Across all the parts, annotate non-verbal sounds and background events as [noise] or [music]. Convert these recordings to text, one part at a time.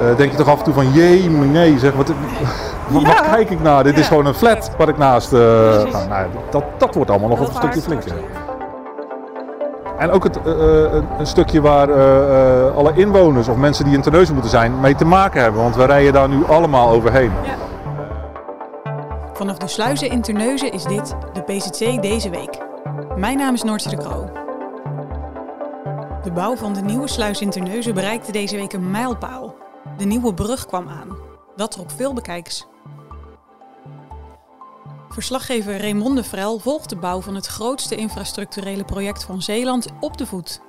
eh, denk je toch af en toe van, jee, nee, zeg, wat, [laughs] wat, wat kijk ik naar? Dit is gewoon een flat waar ik naast... eh, nou, nou, dat, dat wordt allemaal nog Dat een stukje flinker. En ook het, eh, een, een stukje waar eh, eh, alle inwoners of mensen die in Terneuzen moeten zijn mee te maken hebben. Want we rijden daar nu allemaal overheen. Vanaf de sluizen in Terneuzen is dit de PZC deze week. Mijn naam is Noortje de Kroo. De bouw van de nieuwe sluis in Terneuzen bereikte deze week een mijlpaal. De nieuwe brug kwam aan. Dat trok veel bekijks. Verslaggever Raymond de Vrel volgt de bouw van het grootste infrastructurele project van Zeeland op de voet.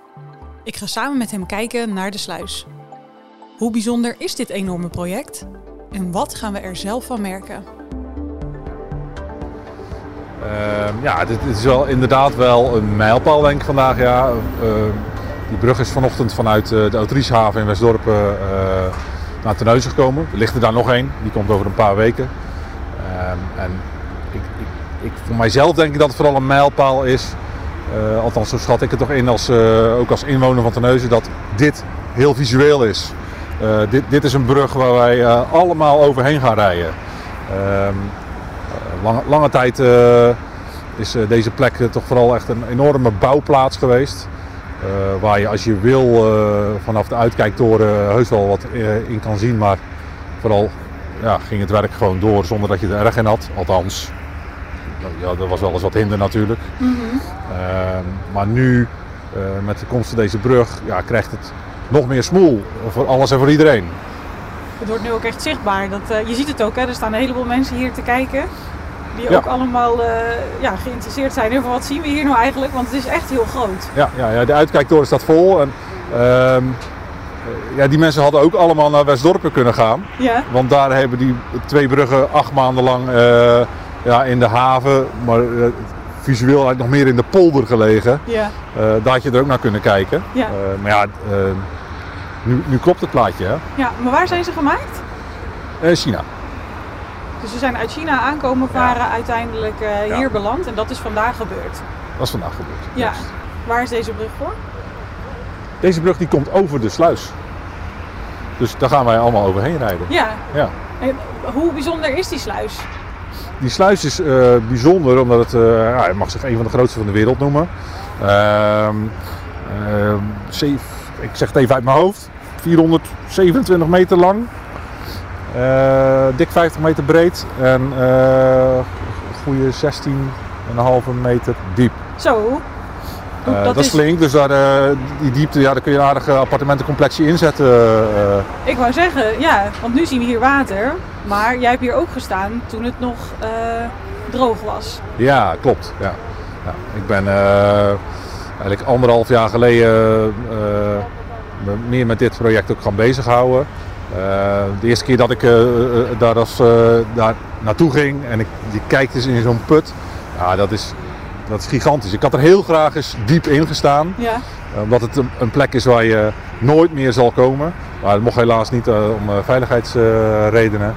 Ik ga samen met hem kijken naar de sluis. Hoe bijzonder is dit enorme project? En wat gaan we er zelf van merken? Ehm, ja, dit, is wel inderdaad wel een mijlpaal denk ik vandaag. Ja. Ehm, die brug is vanochtend vanuit eh, de Autrieshaven in Westdorpen eh, naar Terneuzen gekomen. Er ligt er daar nog één, die komt over een paar weken. Ehm, en ik, ik, ik, voor mijzelf denk ik dat het vooral een mijlpaal is. Eh, althans, zo schat ik het toch in, als, eh, ook als inwoner van Terneuzen, dat dit heel visueel is. Eh, dit, dit is een brug waar wij allemaal overheen gaan rijden. Ehm, lange, lange tijd is deze plek toch vooral echt een enorme bouwplaats geweest. Eh, waar je als je wil eh, vanaf de uitkijktoren heus wel wat eh, in kan zien. Maar vooral ja, ging het werk gewoon door zonder dat je er erg in had. Althans, ja, er was wel eens wat hinder natuurlijk. Ehm, maar nu, eh, met de komst van deze brug, ja, krijgt het nog meer smoel voor alles en voor iedereen. Het wordt nu ook echt zichtbaar. Dat, eh, je ziet het ook, hè? er staan een heleboel mensen hier te kijken. Die Ja. ook allemaal eh, ja, geïnteresseerd zijn van wat zien we hier nou eigenlijk. Want het is echt heel groot. Ja, ja, ja de uitkijktoren staat vol. En, ehm, eh, ja, die mensen hadden ook allemaal naar Westdorpen kunnen gaan. Ja, Want daar hebben die twee bruggen acht maanden lang eh, ja, in de haven, maar visueel eigenlijk nog meer in de polder gelegen. ja, daar had je er ook naar kunnen kijken. Ja. Maar ja, nu, nu klopt het plaatje, hè? ja. Maar waar zijn ze gemaakt? China. Dus ze zijn uit China aankomen varen, uiteindelijk eh, Ja. hier beland. En dat is vandaag gebeurd. Dat is vandaag gebeurd. Ja. Waar is deze brug voor? Deze brug die komt over de sluis. Dus daar gaan wij allemaal overheen rijden. Ja. Ja. En hoe bijzonder is die sluis? Die sluis is eh, bijzonder omdat het, eh, ja, het mag zich een van de grootste van de wereld noemen. Ehm, ehm, ik zeg het even uit mijn hoofd. 427 meter lang. Eh, dik 50 meter breed. En eh, een goede 16,5 meter diep. Zo. Eh, dat, is flink, dus daar, die diepte, ja, daar kun je een aardig appartementencomplexje inzetten. Ik wou zeggen, ja, want nu zien we hier water. Maar jij hebt hier ook gestaan toen het nog droog was. Ja, klopt. Ja. Ja, ik ben eigenlijk anderhalf jaar geleden me meer met dit project ook gaan bezighouden. Eh, de eerste keer dat ik eh, eh, daar, als, daar naartoe ging en ik die kijkt eens in zo'n put, ja, dat, is, dat is gigantisch. Ik had er heel graag eens diep in gestaan, Ja. omdat het een, een plek is waar je nooit meer zal komen. Maar dat mocht helaas niet om veiligheidsredenen.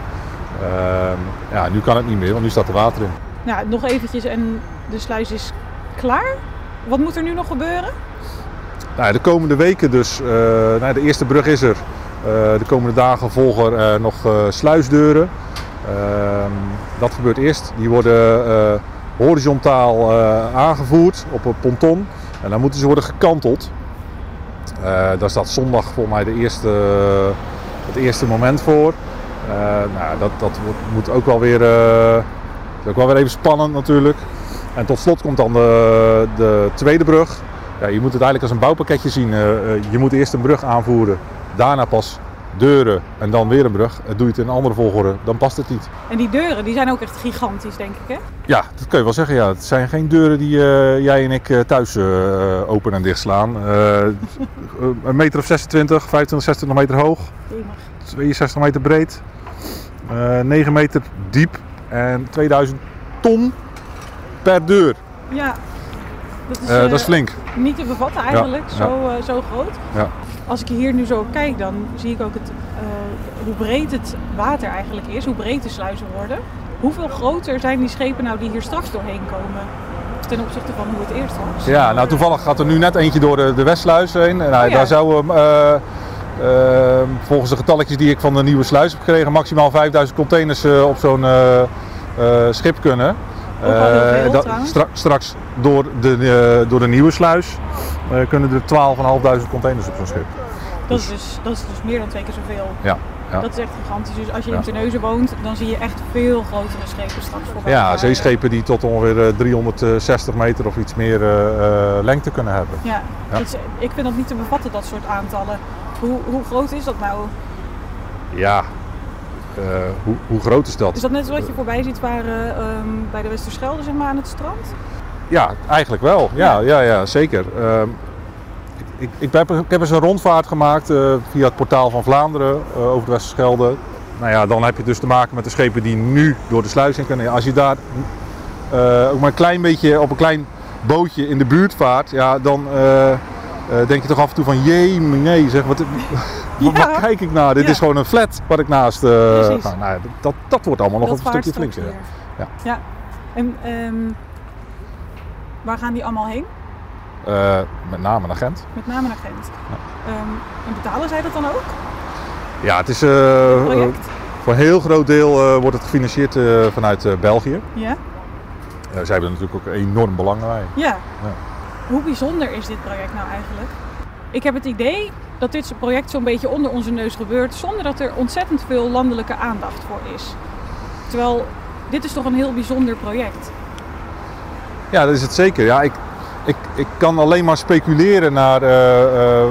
Ehm, ja, nu kan het niet meer, want nu staat er water in. Nou, nog eventjes en de sluis is klaar. Wat moet er nu nog gebeuren? Nou, de komende weken dus, nou, de eerste brug is er. Eh, de komende dagen volgen er nog eh, sluisdeuren. Ehm, dat gebeurt eerst. Die worden eh, horizontaal eh, aangevoerd op een ponton. En dan moeten ze worden gekanteld. Eh, daar staat zondag volgens mij de eerste, het eerste moment voor. Eh, nou, dat, dat moet ook wel weer, eh, ook wel weer even spannend natuurlijk. En tot slot komt dan de, de tweede brug. Ja, je moet het eigenlijk als een bouwpakketje zien. Eh, eh, je moet eerst een brug aanvoeren, daarna pas deuren en dan weer een brug. Doe je het in een andere volgorde, dan past het niet. En die deuren, die zijn ook echt gigantisch, denk ik, hè? Ja, dat kun je wel zeggen. Ja. Het zijn geen deuren die eh, jij en ik eh, thuis eh, open en dicht slaan. [laughs] Een meter of 26, 25, 26 meter hoog, 62 meter breed, eh 9 meter diep en 2000 ton per deur. Ja. Dat is, dat is flink. niet te bevatten eigenlijk, ja. Zo, zo groot. Ja. Als ik hier nu zo kijk, dan zie ik ook het, eh, hoe breed het water eigenlijk is, hoe breed de sluizen worden. Hoeveel groter zijn die schepen nou die hier straks doorheen komen ten opzichte van hoe het eerst was? Ja, nou toevallig gaat er nu net eentje door de, de Westluis heen. En hij- Oh ja. daar zou eh, eh, volgens de getalletjes die ik van de nieuwe sluis heb gekregen, maximaal 5000 containers op zo'n schip kunnen. Heel Eh, veel, stra- straks door de, eh, door de nieuwe sluis eh, kunnen er 12.500 containers op zo'n schip. Dat is, dus, dat is dus meer dan twee keer zoveel. Ja, ja. Dat is echt gigantisch. Dus als je in Terneuzen woont, dan zie je echt veel grotere schepen straks voorbij. ja, zeeschepen die tot ongeveer eh, 360 meter of iets meer lengte kunnen hebben. Ja, is- ik vind dat niet te bevatten, dat soort aantallen. Hoe, hoe groot is dat nou? Ja, hoe, hoe groot is dat? Is dat net wat je voorbij ziet ehm, bij de Westerschelde, zeg maar, aan het strand? Ja, eigenlijk wel. Ja, ja, ja zeker. Ehm, ik, ik, ik, heb, ik heb eens een rondvaart gemaakt eh, via het portaal van Vlaanderen eh, over de Westerschelde. Nou ja, dan heb je dus te maken met de schepen die nu door de sluis in kunnen. Als je daar eh, ook maar een klein beetje op een klein bootje in de buurt vaart, ja, dan eh, eh, denk je toch af en toe van jee, nee, zeg, wat, Ja. waar kijk ik naar? Dit Ja. is gewoon een flat waar ik naast eh Precies. ga. Nou, dat, dat wordt allemaal nog dat een stukje weer. Ja. ja. En ehm, waar gaan die allemaal heen? Eh, met name naar Gent. Met name naar Gent. Ehm, en betalen zij dat dan ook? Ja, het is eh, Project? voor een heel groot deel wordt het gefinancierd vanuit België. Ja? Zij hebben er natuurlijk ook enorm belang bij. ja. Ja. Hoe bijzonder is dit project nou eigenlijk? Ik heb het idee dat dit project zo'n beetje onder onze neus gebeurt zonder dat er ontzettend veel landelijke aandacht voor is. Terwijl dit is toch een heel bijzonder project. Ja, dat is het zeker. Ja, ik, ik, ik kan alleen maar speculeren naar eh, eh, eh,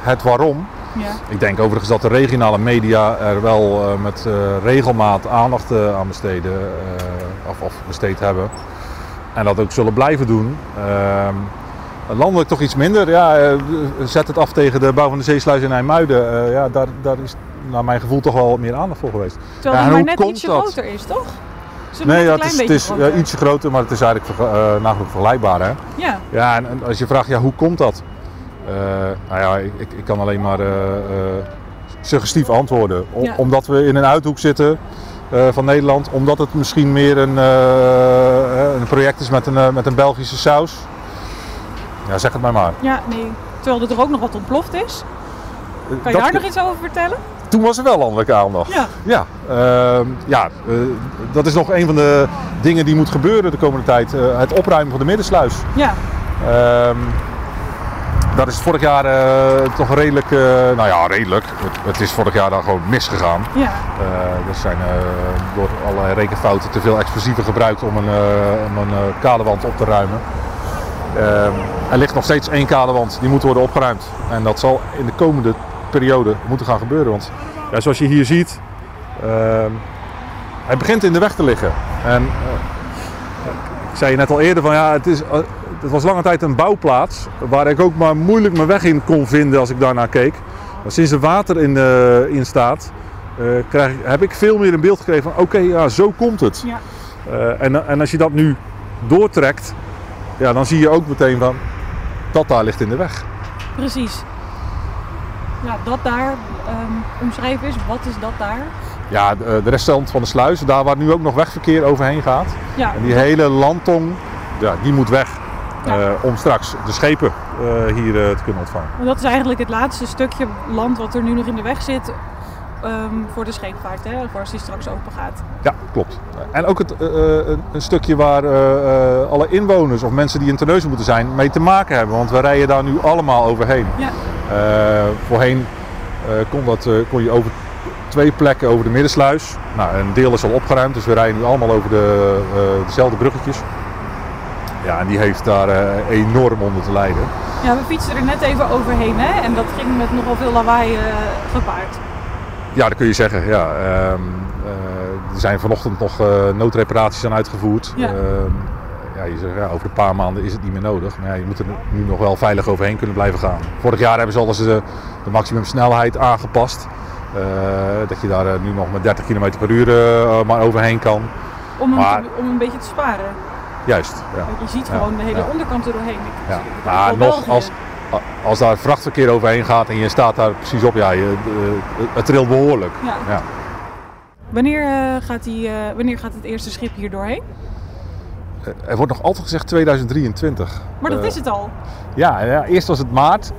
het waarom. Ja. Ik denk overigens dat de regionale media er wel met regelmaat aandacht aan besteden, of, of besteed hebben. En dat ook zullen blijven doen. Landelijk toch iets minder. Ja, eh, zet het af tegen de bouw van de zeesluis in IJmuiden. Eh, ja, daar, daar is naar mijn gevoel toch wel meer aandacht voor geweest. Terwijl Ja, en maar hoe net komt ietsje dat? groter is, toch? Het Nee, ja, het is, het is ja, groter? ietsje groter, maar het is eigenlijk eh, nagenoeg vergelijkbaar. Hè? Ja, Ja, en, en als je vraagt, ja, hoe komt dat? Eh, nou ja, ik, ik, kan alleen maar eh, eh, suggestief antwoorden. O- Ja. Omdat we in een uithoek zitten eh, van Nederland. Omdat het misschien meer een, eh, eh, een project is met een, eh, met een Belgische saus. Ja, zeg het maar maar. ja, nee. Terwijl er ook nog wat ontploft is. Kan je Dat- daar nog iets over vertellen? Toen was er wel landelijke aandacht. Ja. Ja, ehm, ja eh, dat is nog een van de dingen die moet gebeuren de komende tijd. Eh, het opruimen van de middensluis. Ja, Ehm daar is het vorig jaar eh, toch redelijk, eh, nou ja redelijk, het, het is vorig jaar dan gewoon misgegaan. ja. Eh, er zijn eh, door allerlei rekenfouten te veel explosieven gebruikt om een, eh, om een eh, kadewand op te ruimen. Ehm, er ligt nog steeds één kadewand, die moet worden opgeruimd. En dat zal in de komende periode moeten gaan gebeuren. Want ja, zoals je hier ziet, ehm, hij begint in de weg te liggen. En eh, ik zei je net al eerder van ja, het, is, eh, het was lange tijd een bouwplaats waar ik ook maar moeilijk mijn weg in kon vinden als ik daarnaar keek. Maar sinds er water in, eh, in staat, krijg, heb ik veel meer een beeld gekregen van oké, ja, zo komt het. Ja. En, en als je dat nu doortrekt, ja, dan zie je ook meteen van dat daar ligt in de weg. Precies. Ja, dat daar ehm omschreven is. Wat is dat daar? Ja, de, de restant van de sluis, daar waar nu ook nog wegverkeer overheen gaat. Ja, En die hele landtong, ja, die moet weg. Ja. eh, om straks de schepen eh, hier eh, te kunnen ontvangen. want dat is eigenlijk het laatste stukje land wat er nu nog in de weg zit ehm, voor de scheepvaart, hè? voor als die straks open gaat. Ja, klopt. En ook het, eh, eh, een, een stukje waar eh, alle inwoners of mensen die in Terneuzen moeten zijn mee te maken hebben. Want we rijden daar nu allemaal overheen. Ja, voorheen kon, dat, kon je over twee plekken over de middensluis. Nou, een deel is al opgeruimd, dus we rijden nu allemaal over de, dezelfde bruggetjes. Ja, en die heeft daar enorm onder te lijden. ja we fietsen er net even overheen hè? en dat ging met nogal veel lawaai gepaard. Ja, dat kun je zeggen. Ja. Ehm, eh, er zijn vanochtend nog eh, noodreparaties aan uitgevoerd. Ja. Ehm, ja, je zegt, ja, over een paar maanden is het niet meer nodig. Maar ja, je moet er nu nog wel veilig overheen kunnen blijven gaan. Vorig jaar hebben ze al eens de, de maximumsnelheid aangepast. Eh, dat je daar eh, nu nog met 30 km per uur eh, maar overheen kan. Om Maar- te- om een beetje te sparen. Juist. Ja. Je ziet gewoon de hele onderkant er doorheen. Ja. Maar nog, als, als daar vrachtverkeer overheen gaat en je staat daar precies op, ja, je, eh, het trilt behoorlijk. Ja. Ja. Wanneer, eh, gaat die, eh, wanneer gaat het eerste schip hier doorheen? Er wordt nog altijd gezegd 2023. Maar dat is het al. Ja, ja, eerst was het maart.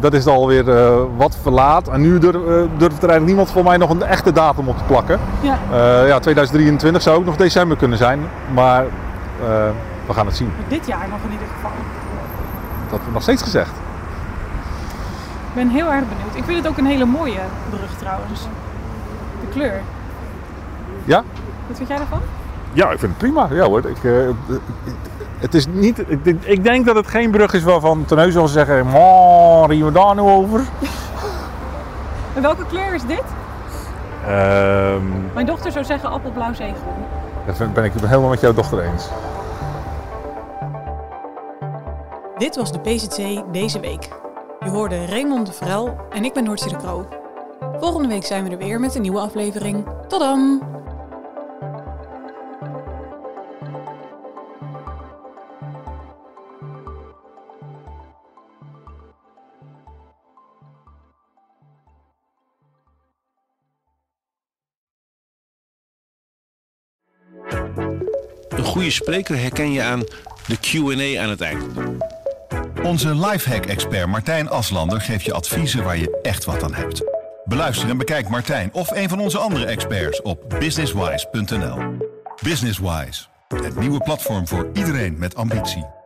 Dat is alweer eh wat verlaat. En nu durf, durft er eigenlijk niemand voor mij nog een echte datum op te plakken. Ja. Ja, 2023 zou ook nog december kunnen zijn. Maar we gaan het zien. Dit jaar nog in ieder geval. Dat wordt nog steeds gezegd. Ik ben heel erg benieuwd. Ik vind het ook een hele mooie brug trouwens. De kleur. Ja? Wat vind jij daarvan? Ja, ik vind het prima. Ja hoor. Ik, eh, het is niet, ik, denk- ik denk dat het geen brug is waarvan Teneus zal zeggen... "Maar, riemen we daar nu over? [laughs] En welke kleur is dit? Ehm, Mijn dochter zou zeggen appelblauw zeegroen. dat ben ik het helemaal met jouw dochter eens. Dit was de PZC deze week. Je hoorde Raymond de Vrel en ik ben Noortje de Kroo. Volgende week zijn we er weer met een nieuwe aflevering. Tot dan! Een goede spreker herken je aan de Q&A aan het eind. Onze lifehack-expert Martijn Aslander geeft je adviezen waar je echt wat aan hebt. Beluister en bekijk Martijn of een van onze andere experts op businesswise.nl. Businesswise, het nieuwe platform voor iedereen met ambitie.